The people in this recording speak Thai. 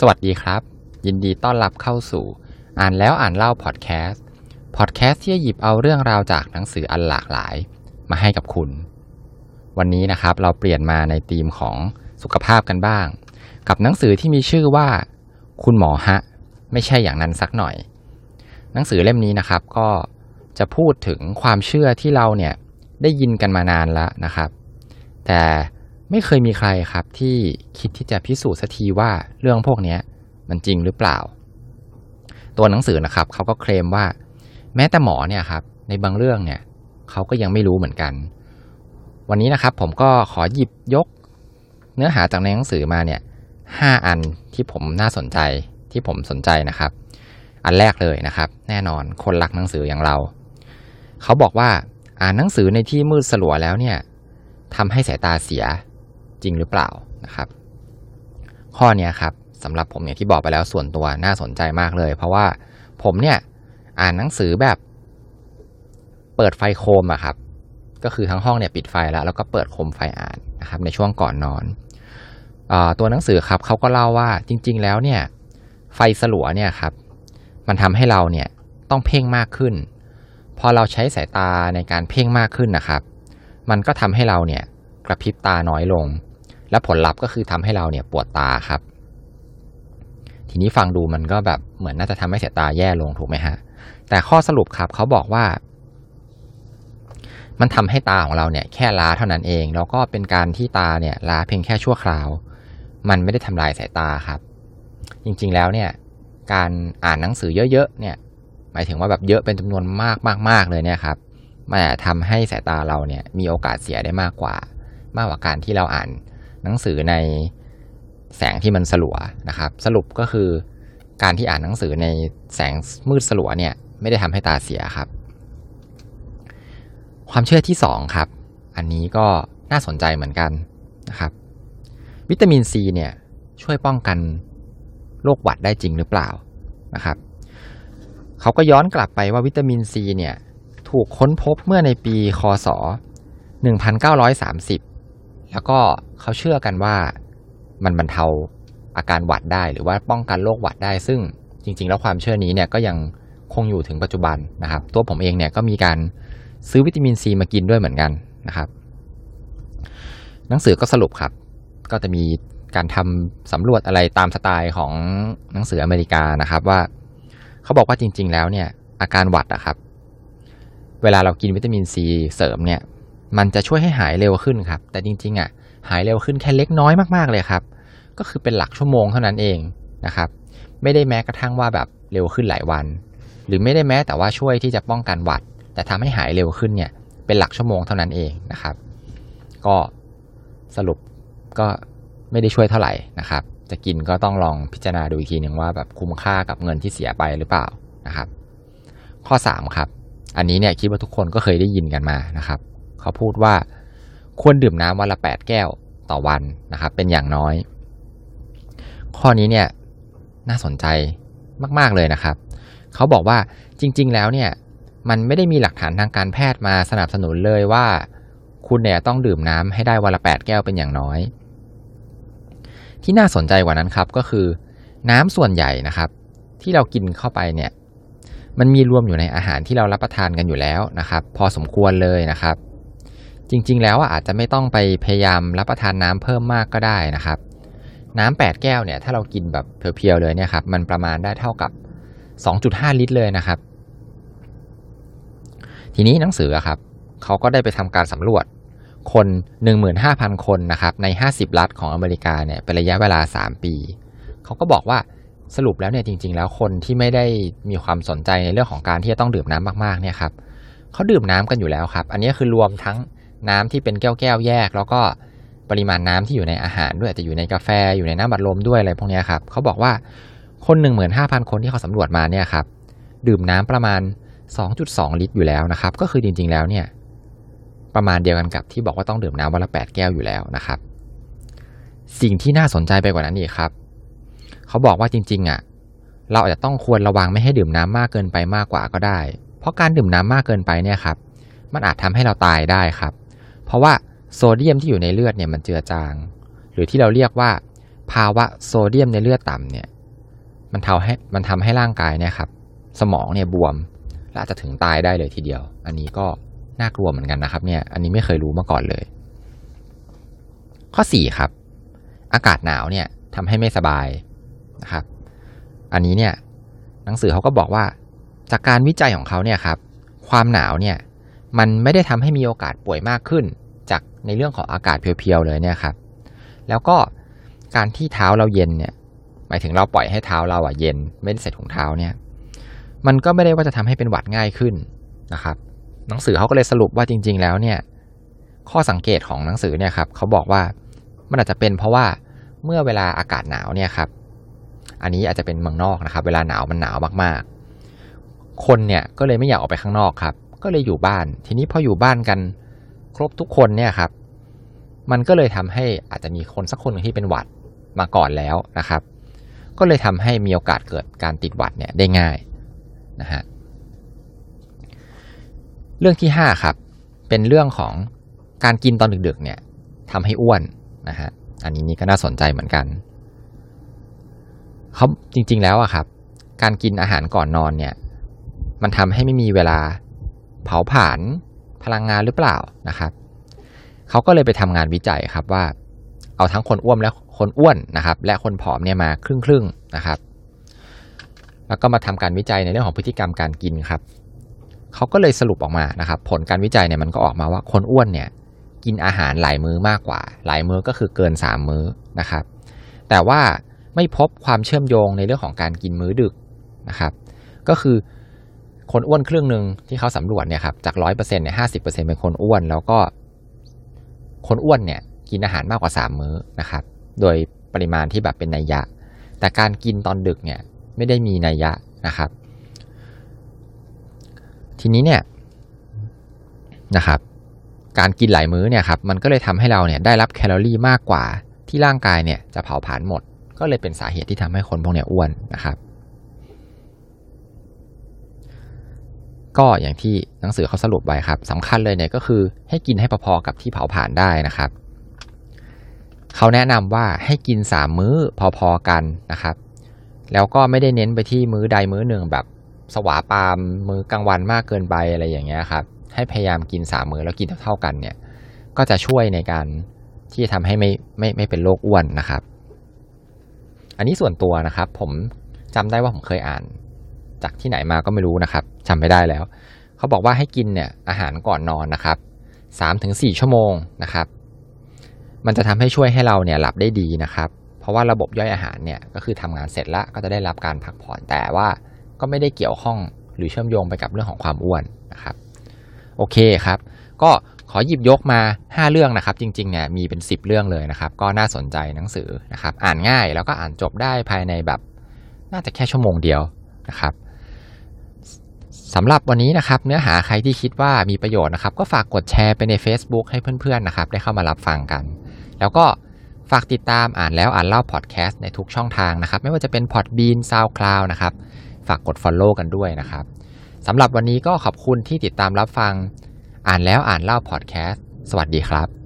สวัสดีครับ ยินดีต้อนรับเข้าสู่ อ่านแล้วอ่านเล่าพอดแคสต์พอดแคสต์ที่จะหยิบเอาเรื่องราวจากหนังสืออันหลากหลาย มาให้กับคุณ วันนี้นะครับเราเปลี่ยนมาในธีมของสุขภาพกันบ้าง กับหนังสือที่มีชื่อว่า คุณหมอฮะ ไม่ใช่อย่างนั้นสักหน่อย หนังสือเล่มนี้นะครับก็จะพูดถึงความเชื่อที่เราเนี่ยได้ยินกันมานานแล้วนะครับ แต่ ไม่เคยมีใครครับที่คิดที่จะพิสูจน์สักทีว่าเรื่องพวกนี้มันจริงหรือเปล่า ตัวหนังสือนะครับเขาก็เคลมว่า แม้แต่หมอเนี่ยครับในบางเรื่องเนี่ยเขาก็ยังไม่รู้เหมือนกัน วันนี้นะครับผมก็ขอหยิบยก เนื้อหาจากในหนังสือมาเนี่ยห้าอันที่ผมน่าสนใจที่ผมสนใจนะครับ อันแรกเลยนะครับ แน่นอนคนรักหนังสืออย่างเรา เขาบอกว่าอ่านหนังสือในที่มืดสลัวแล้วเนี่ยทำให้สายตาเสีย จริงหรือเปล่านะครับ ข้อนี้ครับสำหรับผมเนี่ยที่บอกไปแล้วส่วนตัวน่าสนใจมากเลย เพราะว่าผมเนี่ยอ่านหนังสือแบบเปิดไฟโคมอะครับ ก็คือทั้งห้องเนี่ยปิดไฟแล้ว แล้วก็เปิดโคมไฟอ่านนะครับในช่วงก่อนนอนอตัวหนังสือครับเขาก็เล่าว่าจริง ๆ แล้วเนี่ยไฟสลัวเนี่ยครับมันทำให้เราเนี่ยต้องเพ่งมากขึ้น พอเราใช้สายตาในการเพ่งมากขึ้นนะครับ มันก็ทำให้เราเนี่ยกระพริบตาน้อยลง และผลลัพธ์ก็คือทำให้เราเนี่ยปวดตาครับ ทีนี้ฟังดูมันก็แบบเหมือนน่าจะทำให้สายตาแย่ลงถูกไหมฮะ แต่ข้อสรุปครับเขาบอกว่า มันทำให้ตาของเราเนี่ยแค่ล้าเท่านั้นเอง แล้วก็เป็นการที่ตาเนี่ยล้าเพียงแค่ชั่วคราว มันไม่ได้ทำลายสายตาครับ จริงๆแล้วเนี่ย การอ่านหนังสือเยอะๆเนี่ย หมายถึงว่าแบบเยอะเป็นจำนวนมากมากๆเลยเนี่ยครับมันอาจทำให้สายตาเราเนี่ยมีโอกาสเสียได้มากกว่า มากกว่าการที่เราอ่าน หนังสือในแสงที่มันสลัวนะครับ สรุปก็คือการที่อ่านหนังสือในแสงมืดสลัวเนี่ยไม่ได้ทำให้ตาเสียครับ ความเชื่อที่สองครับ อันนี้ก็น่าสนใจเหมือนกันนะครับ วิตามินซีเนี่ยช่วยป้องกันโรคหวัดได้จริงหรือเปล่านะครับเขาก็ย้อนกลับไปว่าวิตามินซีเนี่ยถูกค้นพบเมื่อในปีคศ 1930 แล้วก็เขาเชื่อกันว่ามันบรรเทาอาการหวัดได้ หรือว่าป้องกันโรคหวัดได้ ซึ่งจริง ๆ แล้วความเชื่อนี้เนี่ยก็ยังคงอยู่ถึงปัจจุบันนะครับ ตัวผมเองเนี่ยก็มีการซื้อวิตามินซีมากินด้วยเหมือนกันนะครับ หนังสือก็สรุปครับ ก็จะมีการทำสำรวจอะไรตามสไตล์ของหนังสืออเมริกานะครับว่า เขาบอกว่าจริง ๆ แล้วเนี่ยอาการหวัดอะครับ เวลาเรากินวิตามินซีเสริมเนี่ย มันจะช่วยให้หายเร็วขึ้นครับ แต่จริงๆอะหายเร็วขึ้นแค่เล็กน้อยมากๆเลยครับ ก็คือเป็นหลักชั่วโมงเท่านั้นเองนะครับ ไม่ได้แม้กระทั่งว่าแบบเร็วขึ้นหลายวัน หรือไม่ได้แม้แต่ว่าช่วยที่จะป้องกันหวัด แต่ทำให้หายเร็วขึ้นเนี่ยเป็นหลักชั่วโมงเท่านั้นเองนะครับ ก็สรุปก็ไม่ได้ช่วยเท่าไหร่นะครับ จะกินก็ต้องลองพิจารณาดูอีกทีหนึ่งว่าแบบคุ้มค่ากับเงินที่เสียไปหรือเปล่านะครับ ข้อ 3 ครับ อันนี้เนี่ยคิดว่าทุกคนก็เคยได้ยินกันมานะครับ เขาพูดว่าควรดื่มน้ำวันละ 8 แก้วต่อวันนะครับ เป็นอย่างน้อย ข้อนี้เนี่ยน่าสนใจมาก ๆ เลยนะครับ เขาบอกว่าจริง ๆ แล้วเนี่ยมันไม่ได้มีหลักฐานทางการแพทย์มาสนับสนุนเลยว่า คุณเนี่ยต้องดื่มน้ำให้ได้วันละ 8 แก้วเป็นอย่างน้อย ที่น่าสนใจกว่านั้นครับก็คือ น้ำส่วนใหญ่นะครับ ที่เรากินเข้าไปเนี่ยมันมีรวมอยู่ในอาหารที่เรารับประทานกันอยู่แล้วนะครับ พอสมควรเลยนะครับ จริง ๆ แล้วอาจจะไม่ต้องไปพยายามรับประทานน้ำเพิ่มมากก็ได้นะครับ น้ำ8แก้วเนี่ยถ้าเรากินแบบเพียวๆเลยเนี่ยครับมันประมาณได้เท่ากับ 2.5 ลิตรเลยนะครับ ทีนี้หนังสือครับเขาก็ได้ไปทำการสำรวจคน 15,000 คนนะครับใน 50 รัฐของอเมริกาเนี่ยเป็นระยะเวลา 3 ปีเขาก็บอกว่าสรุปแล้วเนี่ยจริง ๆ แล้วคนที่ไม่ได้มีความสนใจในเรื่องของการที่จะต้องดื่มน้ำมากๆเนี่ยครับเขาดื่มน้ำกันอยู่แล้วครับ อันนี้คือรวมทั้ง น้ำที่เป็นแก้วๆแยก แล้วก็ปริมาณน้ำที่อยู่ในอาหารด้วยจะอยู่ในกาแฟอยู่ในน้ำบัดลมด้วยอะไรพวกนี้ครับเขาบอกว่าคน15,000 คนที่เขาสำรวจมาเนี่ยครับดื่มน้ำประมาณ 2.2 ลิตรอยู่แล้วนะครับ ก็คือจริง ๆ แล้วเนี่ยประมาณเดียวกันกับที่บอกว่าต้องดื่มน้ำวันละ 8 แก้วอยู่แล้วนะครับ สิ่งที่น่าสนใจไปกว่านั้นอีกครับ เขาบอกว่าจริง ๆอะเราอาจจะต้องควรระวังไม่ให้ดื่มน้ำมากเกินไปมากกว่าก็ได้ เพราะการดื่มน้ำมากเกินไปเนี่ยครับ มันอาจทำให้เราตายได้ครับ เพราะว่าโซเดียมที่อยู่ในเลือดเนี่ยมันเจือจาง หรือที่เราเรียกว่า ภาวะโซเดียมในเลือดต่ำเนี่ยมันทำให้มันทำให้ร่างกายเนี่ยครับสมองเนี่ยบวมและอาจจะถึงตายได้เลยทีเดียว อันนี้ก็น่ากลัวเหมือนกันนะครับเนี่ยอันนี้ไม่เคยรู้มาก่อนเลย ข้อสี่ครับ อากาศหนาวเนี่ยทำให้ไม่สบายนะครับ อันนี้เนี่ยหนังสือเขาก็บอกว่าจากการวิจัยของเขาเนี่ยครับ ความหนาวเนี่ย มันไม่ได้ทำให้มีโอกาสป่วยมากขึ้น จากในเรื่องของอากาศเพียวๆเลยเนี่ยครับแล้วก็การที่เท้าเราเย็นเนี่ยหมายถึงเราปล่อยให้เท้าเราอะเย็นไม่ได้ใส่ถุงเท้าเนี่ยมันก็ไม่ได้ว่าจะทำให้เป็นหวัดง่ายขึ้นนะครับหนังสือเขาก็เลยสรุปว่าจริง ๆ แล้วเนี่ยข้อสังเกตของหนังสือเนี่ยครับเขาบอกว่ามันอาจจะเป็นเพราะว่าเมื่อเวลาอากาศหนาวเนี่ยครับอันนี้อาจจะเป็นเมืองนอกนะครับ เวลาหนาวมันหนาวมากๆ คนเนี่ยก็เลยไม่อยากออกไปข้างนอกครับ ก็เลยอยู่บ้าน ทีนี้พออยู่บ้านกัน ครบทุกคนเนี่ยครับ มันก็เลยทำให้อาจจะมีคนสักคนหนึ่งที่เป็นหวัดมาก่อนแล้วนะครับ ก็เลยทำให้มีโอกาสเกิดการติดหวัดเนี่ยได้ง่ายนะฮะเรื่องที่ห้าครับ เป็นเรื่องของการกินตอนดึกๆเนี่ยทำให้อ้วนนะฮะอันนี้นี่ก็น่าสนใจเหมือนกันเขาจริงๆแล้วอะครับ การกินอาหารก่อนนอนเนี่ย มันทำให้ไม่มีเวลา เผาผลาญพลังงานหรือเปล่านะครับเขาก็เลยไปทำงานวิจัยครับว่า เอาทั้งคนอ้วนและคนอ้วนนะครับ และคนผอมเนี่ยมาครึ่งครึ่งนะครับ แล้วก็มาทำการวิจัยในเรื่องของพฤติกรรมการกินครับเขาก็เลยสรุปออกมานะครับ ผลการวิจัยเนี่ยมันก็ออกมาว่าคนอ้วนเนี่ยกินอาหารหลายมื้อมากกว่า หลายมื้อก็คือเกินสามมื้อนะครับ แต่ว่าไม่พบความเชื่อมโยงในเรื่องของการกินมื้อดึกนะครับ ก็คือ คนอ้วนครึ่งหนึ่งที่เขาสำรวจเนี่ยครับจากร้อยเปอร์เซ็นต์เนี่ยห้าสิบเปอร์เซ็นเป็นคนอ้วน แล้วก็ คนอ้วนเนี่ย กินอาหารมากกว่าสามมื้อนะครับ โดยปริมาณที่แบบเป็นนัยยะ แต่การกินตอนดึกเนี่ยไม่ได้มีนัยยะนะครับ ทีนี้เนี่ยนะครับ การกินหลายมื้อเนี่ยครับมันก็เลยทำให้เราเนี่ยได้รับแคลอรี่มากกว่าที่ร่างกายเนี่ยจะเผาผลาญหมด ก็เลยเป็นสาเหตุที่ทำให้คนพวกเนี้ยอ้วนนะครับ ก็อย่างที่หนังสือเขาสรุปไว้ครับสำคัญเลยเนี่ยก็คือให้กินให้พอๆกับที่เผาผลาญได้นะครับเขาแนะนำว่าให้กินสามมื้อพอๆกันนะครับ แล้วก็ไม่ได้เน้นไปที่มื้อใดมื้อหนึ่งแบบสวาปามมื้อกลางวันมากเกินไปอะไรอย่างเงี้ยครับ ให้พยายามกินสามมื้อแล้วกินเท่าๆกันเนี่ย ก็จะช่วยในการที่จะทำให้ไม่ไม่ไม่เป็นโรคอ้วนนะครับ อันนี้ส่วนตัวนะครับ ผมจำได้ว่าผมเคยอ่าน จากที่ไหนมาก็ไม่รู้นะครับจำไม่ได้แล้ว เขาบอกว่าให้กินเนี่ยอาหารก่อนนอนนะครับสามถึงสี่ชั่วโมงนะครับ มันจะทำให้ช่วยให้เราเนี่ยหลับได้ดีนะครับ เพราะว่าระบบย่อยอาหารเนี่ยก็คือทำงานเสร็จแล้วก็จะได้รับการพักผ่อนแต่ว่าก็ไม่ได้เกี่ยวข้องหรือเชื่อมโยงไปกับเรื่องของความอ้วนนะครับโอเคครับ ก็ขอหยิบยกมา 5 เรื่องนะครับ จริงๆเนี่ยมีเป็น 10 เรื่องเลยนะครับ ก็น่าสนใจหนังสือนะครับ อ่านง่ายแล้วก็อ่านจบได้ภายในแบบ น่าจะแค่ชั่วโมงเดียวนะครับ สำหรับวันนี้นะครับเนื้อหาใครที่คิดว่ามีประโยชน์นะครับ ก็ฝากกดแชร์ไปใน Facebook ให้เพื่อนๆนะครับ ได้เข้ามารับฟังกัน แล้วก็ฝากติดตามอ่านแล้วอ่านเล่าพอดแคสต์ในทุกช่องทางนะครับ ไม่ว่าจะเป็น Podbean SoundCloud นะครับ ฝากกด Follow กันด้วยนะครับสำหรับวันนี้ก็ขอบคุณที่ติดตามรับฟัง อ่านแล้วอ่านเล่าพอดแคสต์สวัสดีครับ